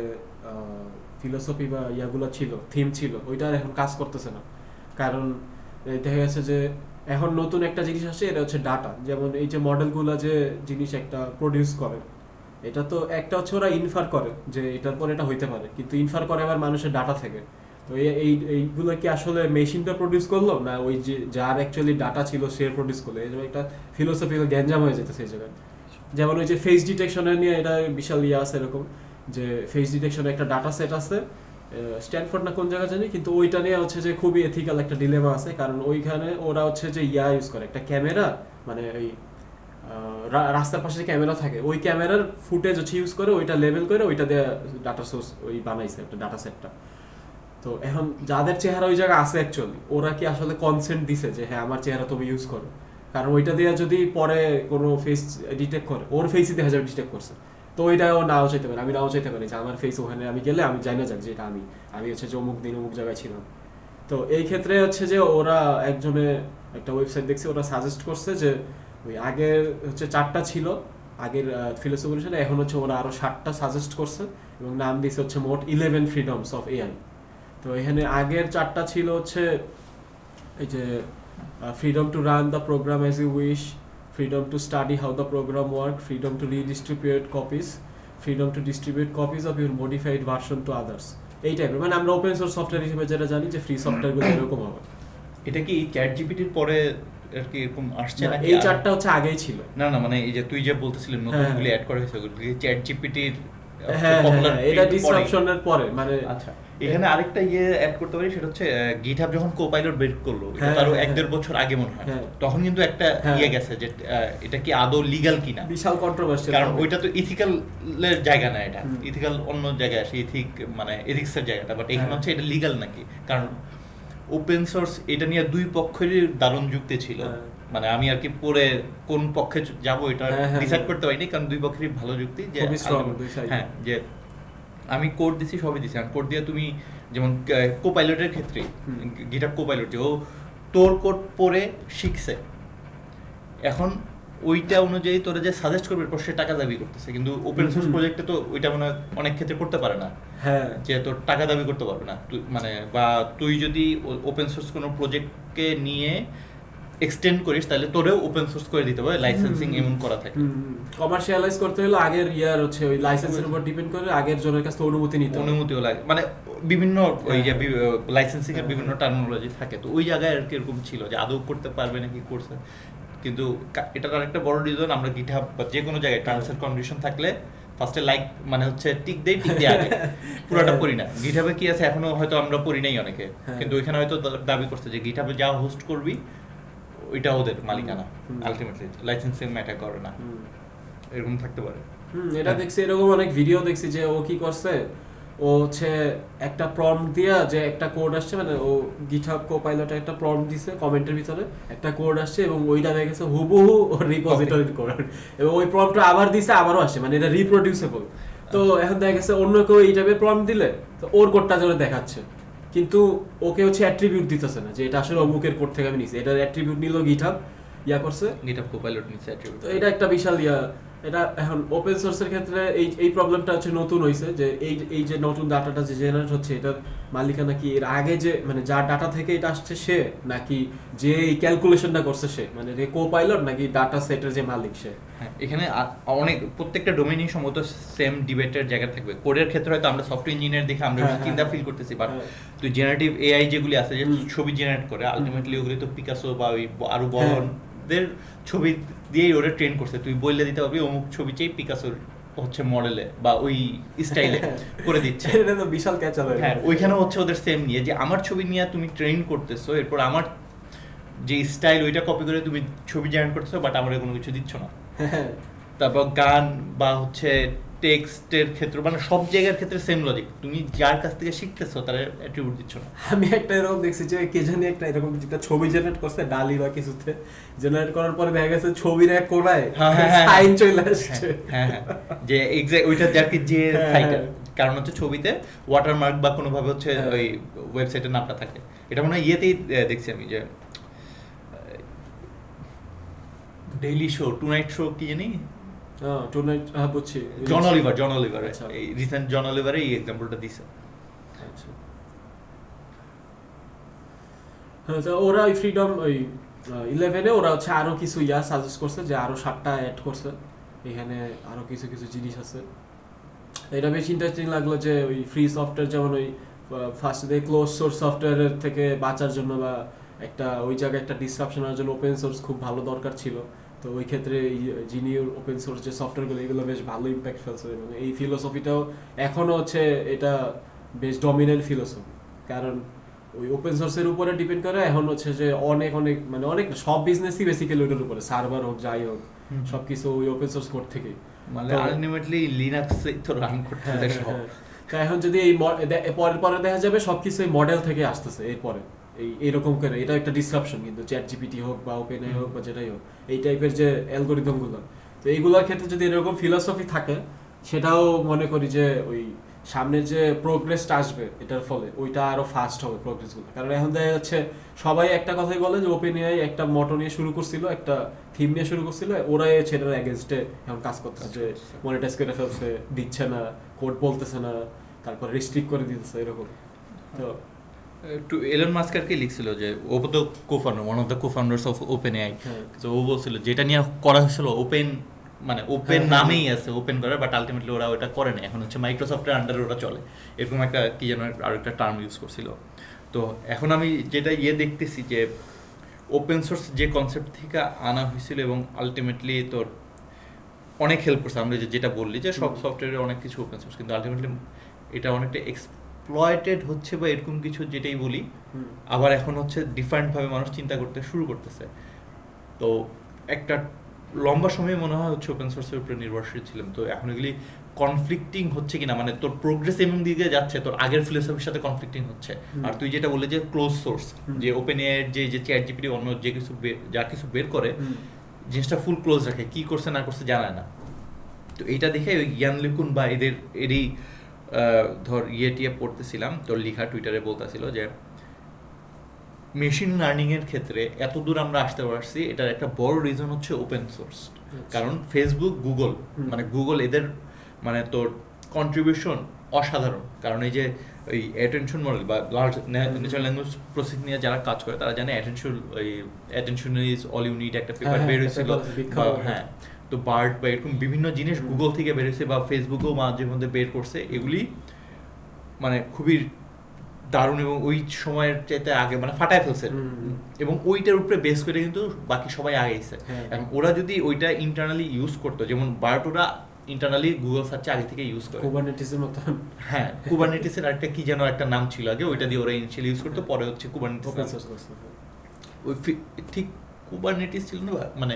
Speaker 2: ফিলোসফি বা ইয়াগুলো ছিল থিম ছিল, ওইটা এখন কাজ করতেছে না। কারণ দেখা গেছে যে এখন নতুন একটা জিনিস আসছে, এটা হচ্ছে ডাটা যেমন এই যে মডেলগুলো যে জিনিস একটা প্রডিউস করে, এটা তো একটা হচ্ছে ওরা ইনফার করে যে এটার পর এটা হইতে পারে। কিন্তু ইনফার করে আবার মানুষের ডাটা থেকে। তো এই এই, এইগুলো কি আসলে মেশিনটা প্রডিউস করল? না ওই যে, যার অ্যাকচুয়ালি ডাটা ছিল সে প্রডিউস করল? এই একটা ফিলোসফিক্যাল গ্যাঞ্জাম হয়ে যেতেছে এই জায়গায়। যেমন ওই যে ফেস ডিটেকশনের নিয়ে এটা বিশাল ইয়ে আছে এরকম, যে ফেস ডিটেকশনে একটা ডাটা সেট আছে স্ট্যানফোর্ড না কোন জায়গা জানি, কিন্তু ওইটা নিয়ে হচ্ছে যে খুবই এথিক্যাল একটা ডিলেমা আছে, কারণ ওইখানে ওরা হচ্ছে যে ইয়া ইউজ করে, একটা ক্যামেরা মানে ওই রাস্তার পাশে ক্যামেরা থাকে, ওই ক্যামেরার ফুটেজ হচ্ছে ইউজ করে, ওইটা লেভেল করে ওইটা দিয়ে ডাটা সোর্স ওই বানাইছে একটা ডাটা সেটটা তো এখন যাদের চেহারা ওই জায়গায় আছে অ্যাকচুয়ালি ওরা কি আসলে কনসেন্ট দিছে যে হ্যাঁ আমার চেহারা তুমি ইউজ করো? কারণ ওইটা দিয়ে যদি পরে কোনো ফেস ডিটেক্ট করে, ওর ফেসই দেখা যাবে ডিটেক্ট করছে। তো ওইটা ও নাও চাইতে পারে, আমি নাও চাইতে পারি যে, আমার ফেস ওখানে আমি গেলে আমি জানি না যাক যে এটা আমি আমি হচ্ছে যে অমুক দিন অমুক জায়গায় ছিলাম। তো এই ক্ষেত্রে হচ্ছে যে ওরা একজনে একটা ওয়েবসাইট দেখছি, ওরা সাজেস্ট করছে যে, ওই আগের হচ্ছে চারটা ছিল, আগের ফিলোসফি এখন হচ্ছে ওরা আরও সাতটা সাজেস্ট করছে এবং নাম দিয়েছে হচ্ছে মোট ইলেভেন ফ্রিডমস অফ এআই তো এখানে আগের চারটা ছিল হচ্ছে এই যে freedom to run the program as you wish freedom to study how the program work freedom to redistribute copies freedom to distribute copies of your modified version to others এই টাইপের মানে আমরা ওপেন সোর্স সফটওয়্যার হিসেবে যেটা জানি যে ফ্রি সফটওয়্যারগুলো এরকম হবে।
Speaker 1: এটা কি চ্যাট জিপিটির পরে আর কি এরকম আসছে
Speaker 2: না, এই চারটা হচ্ছে আগেই ছিল।
Speaker 1: না না মানে এই যে তুই যে বলতেছিলি
Speaker 2: হ্যাঁ,
Speaker 1: গুলি
Speaker 2: হ্যাঁ।
Speaker 1: অ্যাড করা হয়েছে ওগুলি চ্যাট জিপিটির
Speaker 2: হ্যাঁ হ্যাঁ, হ্যাঁ, এটা ডিসরাপশনের পরে মানে
Speaker 1: আচ্ছা এখানে আরেকটা ইয়ে অ্যাড করতে পারি সেটা হচ্ছে গিটহাব যখন কোপাইলট বের করল এটা
Speaker 2: হ্যাঁ,
Speaker 1: তারও
Speaker 2: হ্যাঁ,
Speaker 1: এক দেড়
Speaker 2: হ্যাঁ।
Speaker 1: বছর আগে মনে হয়
Speaker 2: হ্যাঁ।
Speaker 1: তখন কিন্তু একটা
Speaker 2: হ্যাঁ।
Speaker 1: ইয়ে গেছে যে এটা কি আদৌ লিগ্যাল কিনা
Speaker 2: বিশাল কন্ট্রোভার্সিয়াল
Speaker 1: কারণ ওইটা তো ইথিক্যাল এর জায়গা না এটা। ইথিক্যাল অন্য জায়গায় আসে ইথিক মানে এথিক্স এর জায়গাটা বাট এখানে
Speaker 2: হ্যাঁ।
Speaker 1: হচ্ছে এটা লিগ্যাল নাকি কারণ ওপেন সোর্স এটা নিয়ে দুই পক্ষেরই দারুণ যুক্তি ছিল
Speaker 2: হ্যাঁ।
Speaker 1: মানে আমি আর কি পরে কোন পক্ষে যাব এটা
Speaker 2: হ্যাঁ, হ্যাঁ,
Speaker 1: ডিসাইড
Speaker 2: হ্যাঁ।
Speaker 1: করতে পারিনি কারণ দুই পক্ষেরই ভালো যুক্তি যে। হ্যাঁ যে আমি কোড দিছি সবই দিছি আর কোড দিয়ে তুমি যেমন কোপাইলটের ক্ষেত্রে। গিটার কোপাইলট যে ও তোর কোড পড়ে শিখছে এখন ওইটা অনুযায়ী তোরা যে সাজেস্ট করবে এরপর সে টাকা দাবি করতেছে কিন্তু ওপেন সোর্স। প্রজেক্টে তো ওইটা মনে হয় অনেক ক্ষেত্রে করতে পারে না
Speaker 2: হ্যাঁ
Speaker 1: যে তোর টাকা দাবি করতে পারবে না তুই মানে বা তুই যদি ওপেন সোর্স কোনো প্রজেক্টকে নিয়ে এক্সটেন্ড করিস তাহলে তোরেও ওপেন সোর্স করে দিতে হবে লাইসেন্সিং এমন করা থাকে।
Speaker 2: কমার্শিয়ালাইজ করতে হলে আগের ইয়ার হচ্ছে ওই লাইসেন্সের উপর ডিপেন্ড করে আগের জনের কাছে অনুমতি নিতে।
Speaker 1: অনুমতিও লাগে। মানে বিভিন্ন ওই যে
Speaker 2: হ্যাঁ।
Speaker 1: লাইসেন্সিং এর
Speaker 2: হ্যাঁ।
Speaker 1: বিভিন্ন টার্মিনোলজি থাকে। তো ওই জায়গায় আর কি এরকম ছিল যে আদৌ করতে পারবে নাকি করছে। কিন্তু কা- এটার আরেকটা বড় রিজন আমরা গিটহাব বা যে কোনো জায়গায় টার্মস এন্ড কন্ডিশন থাকলে ফার্স্টে লাইক মানে হচ্ছে টিক দেই টিক দিয়ে আগে। পুরোটা পড়ি না। গিটহাবে কি আছে? এখনও হয়তো আমরা পড়ি নাই অনেকে।
Speaker 2: হ্যাঁ।
Speaker 1: কিন্তু ওইখানে হয়তো দাবি করছে যে গিটহাবে যা হোস্ট করবি ওইটা ওদের মালিকানা আলটিমেটলি লাইসেন্সিং ম্যাটার করে না। এরকম থাকতে পারে।
Speaker 2: এটা দেখছি এরকম অনেক ভিডিও দেখছি যে ও কি করছে ও হচ্ছে একটা প্রম্পট দিয়া যে একটা কোড আসছে মানে ও গিটহাব কোপাইলটে একটা প্রম্পট দিছে কমেন্টের ভিতরে একটা কোড আসছে এবং ওইটা দেখা গেছে হুবহু ওর রিপোজিটরির কোড এবং ওই প্রম্পটটা আবার দিছে আবারও আসছে মানে এটা রিপ্রোডিউসেবল তো এখন দেখা গেছে অন্য কেউ এই টাইপের প্রম্পট দিলে তো ওর কোডটা যেন দেখাচ্ছে। কিন্তু ওকে হচ্ছে অ্যাট্রিবিউট দিতেছে না যে এটা আসলে অমুকের কোড থেকে আমি নিছি। এটার অ্যাট্রিবিউট নিল গিটহাব ইয়া করছে।
Speaker 1: গিটহাব কোপাইলট নিচে অ্যাট্রিবিউট
Speaker 2: তো এটা একটা বিশাল ইয়া এটা এখন ওপেন সোর্সের ক্ষেত্রে এই এই প্রবলেমটা হচ্ছে নতুন হয়েছে যে এই এই যে নতুন ডাটাটা যে জেনারেট হচ্ছে এটার মালিকানা কি এর আগে যে মানে যার ডাটা থেকে এটা আসছে সে নাকি যে এই ক্যালকুলেশনটা করছে সে? মানে যে কো পাইলট নাকি ডাটা সেটের যে মালিক সে?
Speaker 1: হ্যাঁ, এখানে অনেক প্রত্যেকটা ডোমেইনই সম্ভবত সেম ডিবেটের জায়গা থাকবে। কোডের ক্ষেত্রে হয়তো আমরা সফটওয়্যার ইঞ্জিনিয়ার দেখে আমরা
Speaker 2: হ্যাঁ,
Speaker 1: চিন্তা
Speaker 2: হ্যাঁ,
Speaker 1: ফিল করতেছি বাট
Speaker 2: হ্যাঁ।
Speaker 1: তুই জেনারেটিভ এআই যেগুলি আছে যে ছবি জেনারেট করে আলটিমেটলি ওগুলি তো পিকাসো বা ওই আরও
Speaker 2: হ্যাঁ।
Speaker 1: বলদের ছবি দিয়েই ওরা ট্রেন করছে। তুই বললে দিতে পারবি অমুক ছবি চেয়ে পিকাসোর হচ্ছে মডেলে বা ওই স্টাইলে করে দিচ্ছে।
Speaker 2: এটা তো বিশাল ক্যাচাল
Speaker 1: হ্যাঁ ওইখানে হচ্ছে ওদের সেম নিয়ে। যে আমার ছবি নিয়ে তুমি ট্রেন করতেছো এরপর আমার যে স্টাইল ওইটা কপি করে তুমি ছবি জয়েন করতেছো বাট আমার কোনো কিছু দিচ্ছ না। তারপর গান বা হচ্ছে টেক্সটের ক্ষেত্রে মানে সব জায়গার ক্ষেত্রে সেম লজিক তুমি যার কাছ থেকে শিখতেছো তার অ্যাট্রিবিউট দিচ্ছ না।
Speaker 2: আমি একটা এরকম দেখছি যে কে জানি একটা এরকম একটা ছবি জেনারেট করছে ডালি বা কিছুতে। জেনারেট করার পরে দেখা গেছে ছবির এক কোনায়
Speaker 1: হ্যাঁ, হ্যাঁ, হ্যাঁ।
Speaker 2: সাইন চলে আসছে।
Speaker 1: হ্যাঁ হ্যাঁ যে এক্সাক্ট ওইটা যার কি যে
Speaker 2: হ্যাঁ,
Speaker 1: সাইটে
Speaker 2: হ্যাঁ।
Speaker 1: কারণ হচ্ছে ছবিতে ওয়াটারমার্ক বা কোনোভাবে হচ্ছে
Speaker 2: হ্যাঁ।
Speaker 1: ওই ওয়েবসাইটের নামটা থাকে। এটা মনে হয় ইয়েতেই দেখছি আমি যে daily show tonight show কি জানি?
Speaker 2: হ্যাঁ টুনাইট হ্যাঁ বুঝছি
Speaker 1: জন অলিভার জন অলিভার। এই রিসেন্ট জন অলিভারে এই এক্সাম্পলটা দিছে
Speaker 2: আচ্ছা। হ্যাঁ তো ওরা ওই ফ্রিডম ওই ইলেভেনে ওরা হচ্ছে আরও কিছু ইয়া সাজেস্ট করছে যে আরও সাতটা অ্যাড করছে। এখানে আরও কিছু কিছু জিনিস আছে। এটা বেশ ইন্টারেস্টিং লাগল যে ওই ফ্রি সফটওয়্যার যেমন ওই ফার্স্ট দিয়ে ক্লোজ সোর্স সফটওয়্যারের থেকে বাঁচার জন্য বা একটা ওই জায়গায় একটা ডিসক্রিপশনের জন্য ওপেন সোর্স খুব ভালো দরকার ছিল। তো ওই ক্ষেত্রে যিনি ওপেন সোর্স যে সফটওয়্যারগুলো এগুলো বেশ ভালো ইম্প্যাক্ট ফেলছে। এবং এই ফিলোসফিটাও এখনও হচ্ছে এটা বেশ ডমিনেন্ট ফিলোসফি কারণ ওই ওপেন সোর্সের উপরে ডিপেন্ড করে এখন হচ্ছে যে অনেক অনেক মানে অনেক সব বিজনেসই বেসিক্যালি ওইটার উপরে। সার্ভার হোক যাই হোক। সবকিছু ওই ওপেন সোর্স কোড থেকে
Speaker 1: মানে আলটিমেটলি লিনাক্সে তো রান করতে
Speaker 2: হ্যাঁ,
Speaker 1: সব।
Speaker 2: হ্যাঁ। এখন যদি এই পরের পরে পরে দেখা যাবে সবকিছু এই মডেল থেকে আসতেছে এরপরে। এই এরকম করে এটা একটা ডিসরাপশন কিন্তু চ্যাট জিপিটি হোক বা ওপেন হোক বা যেটাই হোক এই টাইপের যে অ্যালগোরিদমগুলো তো এইগুলোর ক্ষেত্রে যদি এরকম ফিলসফি থাকে সেটাও মনে করি যে ওই সামনে যে প্রোগ্রেসটা আসবে এটার ফলে ওইটা আরও ফাস্ট হবে প্রোগ্রেসগুলো কারণ এখন দেখা যাচ্ছে সবাই একটা কথাই বলে যে ওপেন এআই একটা মটো নিয়ে শুরু করছিল একটা থিম নিয়ে শুরু করছিল ওরাই সেটার এগেনস্টে এখন কাজ করতেছে যে মনিটাইজ করে ফেলছে দিচ্ছে না কোড বলতেছে না তারপর রিস্ট্রিক্ট করে দিতেছে এরকম। তো
Speaker 1: একটু এলন মাস্কারকে লিখছিল যে ও তো cofounder one of the cofounders of OpenAI
Speaker 2: হ্যাঁ।
Speaker 1: তো ও বলছিল যেটা নিয়ে করা হয়েছিল ওপেন মানে ওপেন
Speaker 2: হ্যাঁ, হ্যাঁ,
Speaker 1: নামেই আছে ওপেন করে বাট আলটিমেটলি ওরা ওটা করে না এখন হচ্ছে মাইক্রোসফটের আন্ডারে ওটা চলে। এরকম একটা কি যেন আর একটা টার্ম ইউজ করছিল। তো এখন আমি যেটা ইয়ে দেখতেছি যে ওপেন সোর্স যে কনসেপ্ট থেকে আনা হয়েছিল এবং আলটিমেটলি তোর অনেক হেল্প করছে। আমরা যে যেটা বললি যে সব। সফটওয়্যারে অনেক কিছু ওপেন সোর্স কিন্তু আলটিমেটলি এটা অনেকটা এক্সপ্লয়েটেড হচ্ছে বা এরকম কিছু যেটাই বলি আবার এখন হচ্ছে ডিফারেন্টভাবে মানুষ চিন্তা করতে শুরু করতেছে। তো একটা লম্বা সময় মনে হয় হচ্ছে ওপেন সোর্সের উপরে নির্ভরশীল ছিলাম। তো এখন এগুলি কনফ্লিক্টিং হচ্ছে কিনা মানে তোর প্রোগ্রেস এমন দিকে যাচ্ছে তোর আগের ফিলোসফির সাথে কনফ্লিক্টিং হচ্ছে। আর তুই যেটা বললি যে ক্লোজ সোর্স যে ওপেন এর যে যে চ্যাট জিপিটি অন্য যে কিছু যা কিছু বের করে জিনিসটা ফুল ক্লোজ রাখে কি করছে না করছে জানায় না। তো এটা দেখে ওই জ্ঞান লিখুন বা এদের এরই ধর ইয়ে টিয়ে পড়তেছিলাম তোর লিখা টুইটারে বলতেছিল যে মেশিন লার্নিং এর ক্ষেত্রে এত দূর আমরা আসতে পারছি এটার একটা বড় রিজন হচ্ছে ওপেন সোর্স কারণ ফেসবুক গুগল মানে গুগল এদের মানে তোর কন্ট্রিবিউশন অসাধারণ। কারণ এই যে ওই অ্যাটেনশন মডেল বা লার্জ ন্যাচারাল ল্যাঙ্গুয়েজ প্রসেসিং নিয়ে যারা কাজ করে তারা জানে অ্যাটেনশন ওই attention is all you need একটা পেপার
Speaker 2: হ্যাঁ,
Speaker 1: বের হয়েছিল। হ্যাঁ। তো বার্ড বা এরকম বিভিন্ন জিনিস গুগল থেকে বেরিয়েছে বা ফেসবুকেও মাঝে মধ্যে বের করছে এগুলি মানে খুবই দারুণ এবং ওই সময়ের চাইতে আগে মানে ফাটায় ফেলছে। এবং ওইটার উপরে বেস করে কিন্তু বাকি সবাই আগেছে
Speaker 2: হ্যাঁ।
Speaker 1: এখন ওরা যদি ওইটা ইন্টারনালি ইউজ করতো যেমন বায়োটোরা ইন্টারনালি গুগল সার্চে আগে থেকে ইউজ করে।
Speaker 2: কুবারনেটিসের মতন।
Speaker 1: হ্যাঁ কুবারনেটিসের আরেকটা কি যেন একটা নাম ছিল আগে ওইটা দিয়ে ওরা ইনিশিয়ালি ইউজ করতো পরে হচ্ছে কুবারনেটিস ওই ঠিক কুবারনেটিস ছিল না মানে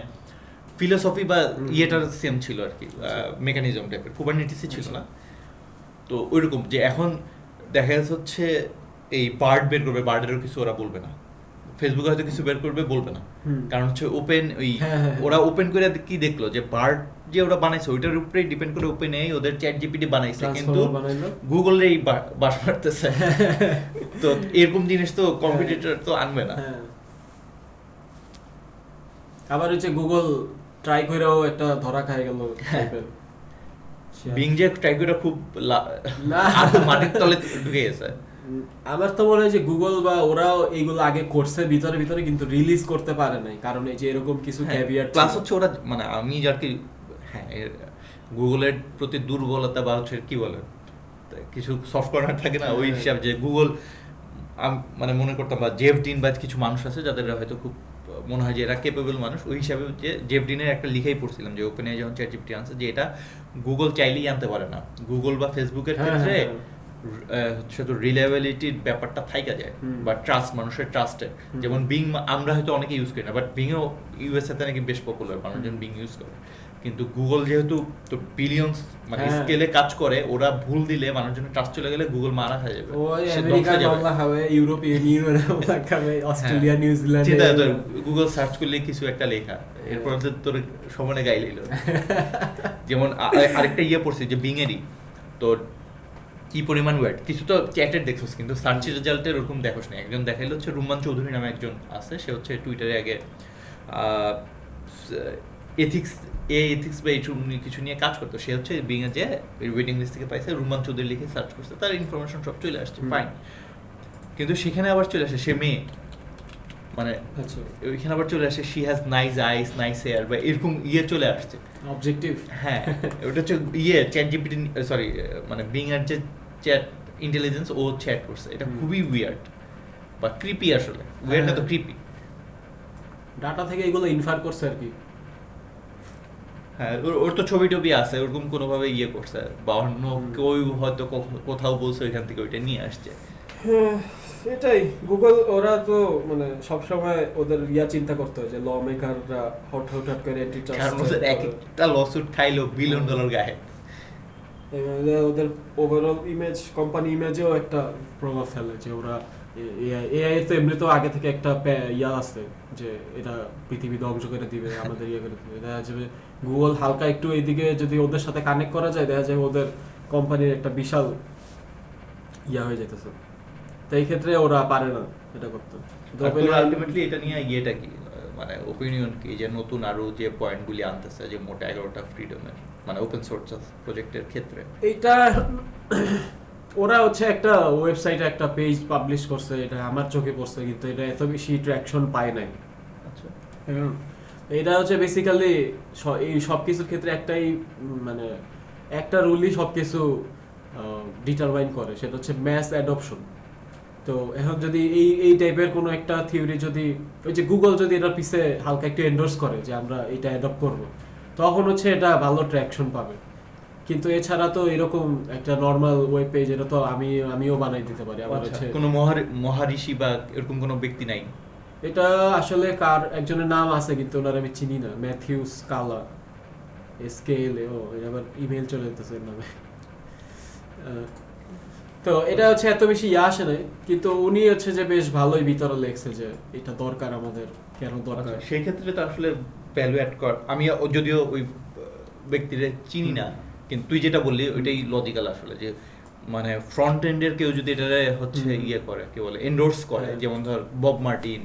Speaker 1: ফিলোসফি বা ইয়েটার সেম ছিল আর কি। মেকানিজম টাইপের কুবারনেটিসই ছিল
Speaker 2: আচ্ছা।
Speaker 1: না। তো ওইরকম যে এখন দেখা যাচ্ছে হচ্ছে এই বার্ড বের করবে বার্ডেরও কিছু ওরা বলবে না। ফেসবুকে হয়তো কিছু বের করবে বলবে না। কারণ হচ্ছে ওপেন ওই
Speaker 2: হ্যাঁ, হ্যাঁ, হ্যাঁ।
Speaker 1: ওরা ওপেন করে কি দেখল? যে বার্ড যে ওরা বানাইছে ওইটার উপরে ডিপেন্ড করে ওপেন এই ওদের চ্যাট জিপিটি বানাইছে কিন্তু। গুগলেরই বা- বাস মারতেছে। তো এরকম জিনিস তো কম্পিটিটর তো আনবে না।
Speaker 2: আবার হচ্ছে গুগল ট্রাই করেও একটা ধরা খাই গেল।
Speaker 1: বিং যে ট্রাই করে খুব মাটির তলে ঢুকে গেছে।
Speaker 2: আমার তো মনে হয় যে গুগল বা ওরাও এইগুলো আগে করছে ভিতরে ভিতরে কিন্তু রিলিজ করতে পারে নাই। কারণ এই যে এরকম কিছু ক্যাভিয়ার
Speaker 1: প্লাস হচ্ছে ওরা মানে আমি আর কি হ্যাঁ গুগলের প্রতি দুর্বলতা বা হচ্ছে কি বলে? কিছু সফট কর্নার থাকে না ওই
Speaker 2: হ্যাঁ।
Speaker 1: হিসাব যে গুগল মানে মনে করতাম বা জেফ ডিন বা কিছু মানুষ আছে যাদের হয়তো খুব মনে হয় যে এরা কেপেবল মানুষ। ওই হিসাবে যে জেফডিনের একটা লিখেই পড়ছিলাম যে ওপেন এ যখন চ্যাট জিপিটি আনছে যে এটা গুগল চাইলেই আনতে পারে না। গুগল বা ফেসবুকের
Speaker 2: হ্যাঁ,
Speaker 1: ক্ষেত্রে
Speaker 2: হ্যাঁ,
Speaker 1: হচ্ছে তো রিলেবিলিটির ব্যাপারটা থাইকা যায় বা ট্রাস্ট মানুষের
Speaker 2: ট্রাস্টের
Speaker 1: যেমন বিং আমরা হয়তো অনেকে ইউজ করি না বাট বিংও ইউএসএ তে নাকি বেশ পপুলার মানুষজন বিং ইউজ করে। কিন্তু গুগল যেহেতু তো বিলিয়ন্স মানে
Speaker 2: হ্যাঁ।
Speaker 1: স্কেলে কাজ করে ওরা ভুল দিলে মানুষজনের ট্রাস্ট চলে গেলে গুগল মারা খায় যাবে।
Speaker 2: বাংলা খাবে ইউরোপিয়ান ইউনিয়ন বাংলা খাবে অস্ট্রেলিয়া
Speaker 1: হ্যাঁ।
Speaker 2: নিউজিল্যান্ড
Speaker 1: চিন্তা গুগল সার্চ করলে কিছু একটা লেখা। এরপর তো তোর সমানে গাই লইল যেমন আরেকটা ইয়ে পড়ছি যে বিংয়েরই তোর কি পরিমাণ ওয়েট কিছু তো চ্যাটের দেখছিস কিন্তু সার্চ রেজাল্টের ওরকম দেখোস না একজন দেখাইলো হচ্ছে রুমান চৌধুরী নামে একজন আছে সে হচ্ছে টুইটারে আগে এথিক্স এ এথিক্স বা নিয়ে কিছু নিয়ে কাজ করতো। সে হচ্ছে বিংয়ে যে ওয়েটিং লিস্ট থেকে পাইছে রুমান চৌধুরী লিখে সার্চ করছে তার ইনফরমেশন সব চলে আসছে ফাইন কিন্তু সেখানে আবার চলে আসে সে মেয়ে। মানে
Speaker 2: আচ্ছা।
Speaker 1: ওইখানে আবার চলে আসে she has nice eyes nice hair বা এরকম ইয়ে চলে আসছে।
Speaker 2: অবজেক্টিভ
Speaker 1: হ্যাঁ ওটা হচ্ছে ইয়ে চ্যাট জিপিটি সরি মানে বিং এর যে চ্যাট ইন্টেলিজেন্স ও চ্যাট করছে। এটা খুবই উইয়ার্ড বা ক্রিপি আসলে। উইয়ার্ড না তো
Speaker 2: হ্যাঁ।
Speaker 1: ক্রিপি
Speaker 2: ডাটা থেকে এগুলো ইনফার করছে আর কি।
Speaker 1: হ্যাঁ ওর- তো ছবি টবি আছে ওরকম কোনোভাবে ইয়ে করছে। বা অন্য কেউ হয়তো কোথাও বলছে ওইখান থেকে ওইটা নিয়ে আসছে।
Speaker 2: হ্যাঁ, এটাই গুগল ওরা তো মানে সবসময় ওদের ইয়া চিন্তা করতে হয় যে ল মেকাররা হট করে
Speaker 1: এক একটা লসুট খাইলো বিলিয়ন ডলার গায়ে।
Speaker 2: ওদের ওভারঅল ইমেজ কোম্পানি ইমেজেও একটা প্রভাব ফেলে যে ওরা এআই তো এমনি তো আগে থেকে একটা ইয়া আছে যে এটা পৃথিবী ধ্বংস করে দিবে আমাদের ইয়ে করে দিবে। দেখা যাবে গুগল হালকা একটু এইদিকে যদি ওদের সাথে কানেক্ট করা যায় দেখা যায় ওদের কোম্পানির একটা বিশাল ইয়া হয়ে যেতেছে তো এই ক্ষেত্রে ওরা পারে না এটা করতে।
Speaker 1: আলটিমেটলি এটা নিয়ে ইয়েটা কি? মানে ওপিনিয়ন কি? যে নতুন আরও যে পয়েন্টগুলি আনতেছে যে মোটা এগারোটা ফ্রিডমের মানে ওপেন সোর্স প্রজেক্টের ক্ষেত্রে।
Speaker 2: এইটা ওরা হচ্ছে একটা ওয়েবসাইটে একটা পেজ পাবলিশ করছে এটা আমার চোখে পড়ছে কিন্তু এটা এত বেশি ট্র্যাকশন পায় নাই।
Speaker 1: আচ্ছা।
Speaker 2: এটা হচ্ছে বেসিক্যালি এই সব কিছুর ক্ষেত্রে একটাই মানে একটা রুলই সব কিছু ডিটারমাইন করে সেটা হচ্ছে ম্যাস অ্যাডপশন তো এখন যদি এই এই টাইপের কোনো একটা থিওরি যদি ওই যে গুগল যদি এটা পিছে হালকা একটু এন্ডোর্স করে যে আমরা এটা অ্যাডপ্ট করব তখন হচ্ছে এটা ভালো ট্র্যাকশন পাবে। কিন্তু এছাড়া তো এরকম একটা নর্মাল ওয়েব পেজ এটা তো আমি আমিও বানাই দিতে পারি। আমার
Speaker 1: আচ্ছা,
Speaker 2: হচ্ছে
Speaker 1: কোনো মহারি- মহারিষি বা এরকম কোনো ব্যক্তি নাই?
Speaker 2: এটা আসলে কার একজনের নাম আছে কিন্তু ওনার আমি চিনি না। ম্যাথিউস কালা স্কেল ও এটা আবার ইমেল চলে যেতেছে নামে। তো এটা হচ্ছে এত বেশি ইয়ে আসে নাই কিন্তু উনি হচ্ছে যে বেশ ভালোই ভিতরে লেখছে যে এটা দরকার আমাদের কেন দরকার?
Speaker 1: আচ্ছা, সেই ক্ষেত্রে তো আসলে ভ্যালু অ্যাড কর আমি যদিও ওই ব্যক্তিরে চিনি না কিন্তু তুই যেটা বললি ওইটাই লজিক্যাল আসলে যে মানে ফ্রন্ট এন্ডের কেউ যদি এটা হচ্ছে ইয়ে করে কি বলে এন্ডোর্স করে
Speaker 2: হ্যাঁ।
Speaker 1: যেমন ধর বব মার্টিন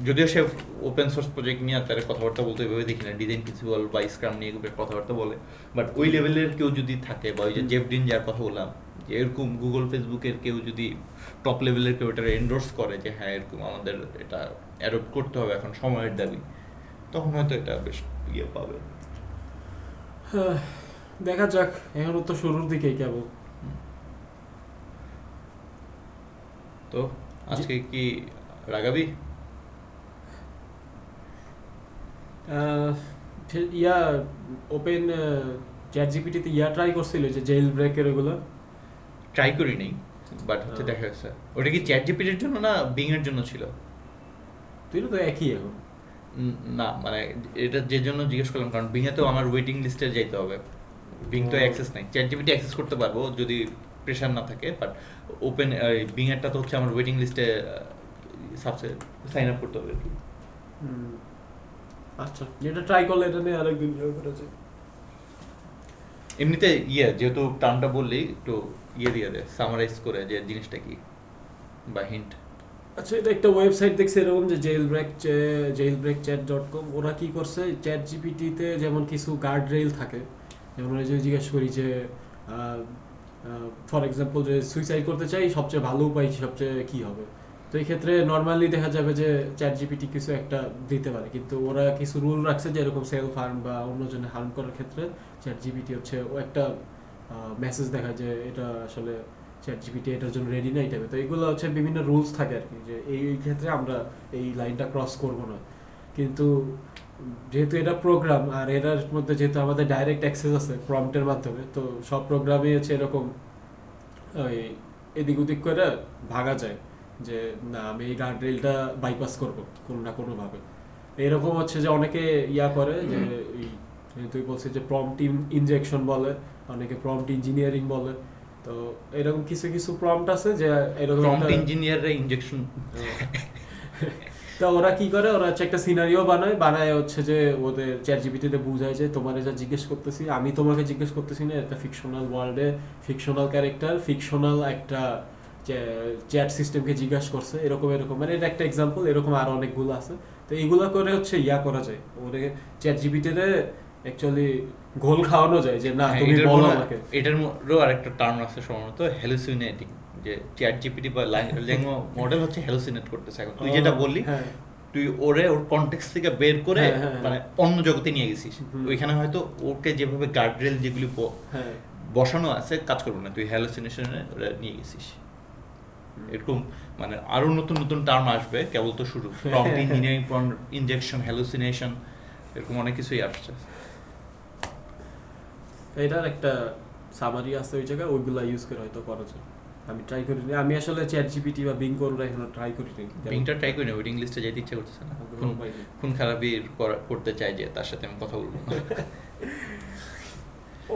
Speaker 1: যদিও সে ওপেন সোর্স প্রজেক্ট নিয়ে তার কথাবার্তা বলতে এভাবে দেখি না ডিজাইন প্রিন্সিপাল বা স্ক্রাম নিয়ে কথাবার্তা বলে বাট ওই লেভেলের কেউ যদি থাকে বা ওই যে
Speaker 2: হুম।
Speaker 1: জেফ ডিন যার কথা বললাম যে এরকম গুগল ফেসবুকের কেউ যদি টপ লেভেলের কেউ এটা এন্ডোর্স করে যে হ্যাঁ এরকম আমাদের এটা অ্যাডপ্ট করতে হবে এখন সময়ের দাবি তখন হয়তো এটা বেশ ইয়ে পাবে।
Speaker 2: আহ, দেখা যাক এখনও তো শুরুর দিকেই কেবল।
Speaker 1: তো আজকে কি রাগাবি?
Speaker 2: ইয়া ওপেন চ্যাট জিপিটিতে ইয়া ট্রাই করছিল যে জেল ব্রেকের এগুলো।
Speaker 1: ট্রাই করি নেই বাট হচ্ছে। দেখা গেছে ওটা কি চ্যাট জিপিটির জন্য না বিং এর জন্য ছিল?
Speaker 2: তুই তো একই এখন।
Speaker 1: না মানে এটা যে জন্য জিজ্ঞেস করলাম কারণ বিংয়ে তো আমার ওয়েটিং লিস্টে যাইতে হবে। বিং তো অ্যাক্সেস নাই। চ্যাট জিপিটি অ্যাক্সেস করতে পারব যদি প্রেশার না থাকে বাট ওপেন বিং এরটা তো হচ্ছে আমার ওয়েটিং লিস্টে সাবসে সাইন আপ করতে হবে আর কি।
Speaker 2: হুম। আচ্ছা যেটা ট্রাই করলে এটা নিয়ে আরেকদিন করা যায়।
Speaker 1: এমনিতে ইয়ে যেহেতু টার্মটা বললি একটু ইয়ে দিয়ে দে সামারাইজ করে যে জিনিসটা কি বা হিন্ট
Speaker 2: আচ্ছা এটা একটা ওয়েবসাইট দেখছি এরকম যে jailbreak jailbreak chat dot com ওরা কি করছে? চ্যাট জিপিটিতে যেমন কিছু গার্ড রেল থাকে যেমন ওই যে জিজ্ঞেস করি যে ফর এক্সাম্পল যে সুইসাইড করতে চাই সবচেয়ে ভালো উপায় সবচেয়ে কি হবে? তো এই ক্ষেত্রে নর্মালি দেখা যাবে যে চ্যাট জিপিটি কিছু একটা দিতে পারে। কিন্তু ওরা কিছু রুল রাখছে যে এরকম সেলফ হার্ম বা অন্যজনে হার্ম করার ক্ষেত্রে চ্যাট জিপিটি হচ্ছে ও একটা মেসেজ দেখা যে এটা আসলে চ্যাট জিপিটি এটার জন্য রেডি না এই টাইপের তো এগুলো হচ্ছে বিভিন্ন রুলস থাকে আর কি, যে এই এই ক্ষেত্রে আমরা এই লাইনটা ক্রস করব না। কিন্তু যেহেতু এটা প্রোগ্রাম আর এটার মধ্যে যেহেতু আমাদের ডাইরেক্ট অ্যাক্সেস আছে প্রম্পটের মাধ্যমে, তো সব প্রোগ্রামে হচ্ছে এরকম, ওই এদিক ওদিক করে ভাগা যায়। যে না আমি এই গার্ড রেলটা বাইপাস করব কোনো না কোনোভাবে। এরকম হচ্ছে যে অনেকে ইয়া করে যে তুই বলছিস যে প্রম্পট ইনজেকশন বলে অনেকে প্রম্পট ইঞ্জিনিয়ারিং বলে। তো এরকম কিছু কিছু প্রম্পট আছে যে এরকম
Speaker 1: প্রম্পট ইঞ্জিনিয়াররা ইনজেকশন
Speaker 2: তো ওরা কি করে? ওরা হচ্ছে একটা সিনারিও বানায় বানায় হচ্ছে যে ওদের চ্যাট জিপিটিতে বুঝায় যে তোমার যা জিজ্ঞেস করতেছি আমি তোমাকে জিজ্ঞেস করতেছি না একটা ফিকশনাল ওয়ার্ল্ডে ফিকশনাল ক্যারেক্টার ফিকশনাল একটা চ্যাট সিস্টেমকে জিজ্ঞাসা করছে এরকম এরকম। মানে এটা একটা এক্সাম্পল এরকম আরও অনেকগুলো আছে। তো এইগুলো করে হচ্ছে ইয়া করা যায়। ওরে চ্যাট জিপিটিতে অ্যাকচুয়ালি ঘোল খাওয়ানো যায় যে না তুমি বলো আমাকে।
Speaker 1: এটার মধ্যেও আরেকটা টার্ম আছে সম্ভবত হ্যালুসিনেটিং যে চ্যাট জিপিটি বা ল্যাঙ্গুয়া মডেল হচ্ছে হ্যালুসিনেট করতেছে। এখন তুই যেটা বললি
Speaker 2: হ্যাঁ।
Speaker 1: তুই ওরে ওর কনটেক্স থেকে বের করে
Speaker 2: হ্যাঁ, হ্যাঁ,
Speaker 1: মানে অন্য জগতে নিয়ে গেছিস। ওইখানে হয়তো ওকে যেভাবে গার্ডরেল যেগুলি
Speaker 2: হ্যাঁ।
Speaker 1: বসানো আছে কাজ করবে না। তুই হ্যালুসিনেশনে ওরা নিয়ে গেছিস। এরকম মানে আরও নতুন নতুন টার্ম আসবে কেবল তো শুরু। প্রম্পট ইঞ্জিনিয়ারিং ইনজেকশন হ্যালুসিনেশন এরকম অনেক কিছুই আসছে।
Speaker 2: এটার একটা সামারি আছে ওই জায়গায় ওইগুলা ইউজ করে হয়তো করা যায়। আমি ট্রাই করিনি আমি আসলে চ্যাট জিপিটি বা বিং কোনটা এখনও ট্রাই করিনি
Speaker 1: বিংটা ট্রাই করি না ওয়েটিং লিস্টে যেতে ইচ্ছা করতেছে না।
Speaker 2: আগ্রহ
Speaker 1: খুন
Speaker 2: পাইনি।
Speaker 1: খুন খারাপি করতে চাই যে তার সাথে আমি কথা বলব।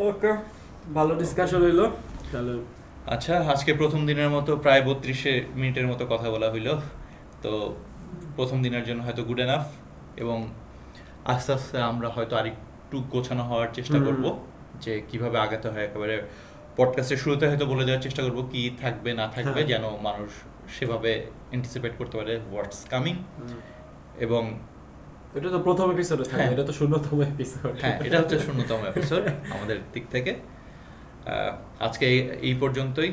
Speaker 2: ওকে ভালো ডিসকাশন হইল। তাহলে
Speaker 1: আচ্ছা আজকে প্রথম দিনের মতো প্রায় বত্রিশে মিনিটের মতো কথা বলা হইল। তো প্রথম দিনের জন্য হয়তো গুড এনাফ এবং আস্তে আস্তে আমরা হয়তো আরেকটু গোছানো হওয়ার চেষ্টা করব যে কীভাবে আগাতে হয়। একেবারে পডকাস্টের শুরুতে হয়তো বলে দেওয়ার চেষ্টা করব কি থাকবে না থাকবে
Speaker 2: হ্যাঁ।
Speaker 1: যেন মানুষ সেভাবে অ্যান্টিসিপেট করতে পারে হোয়াটস কামিং এবং
Speaker 2: এটা তো প্রথম এপিসোডে থাকে
Speaker 1: হ্যাঁ।
Speaker 2: এটা তো শূন্যতম এপিসোড
Speaker 1: হ্যাঁ এটা হচ্ছে শূন্যতম এপিসোড আমাদের দিক থেকে। আজকে এই- এই পর্যন্তই।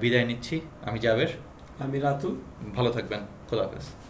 Speaker 1: বিদায় নিচ্ছি। আমি জাবের।
Speaker 2: আমি রাতু
Speaker 1: ভালো থাকবেন। খোদা হাফেজ।
Speaker 2: Oh.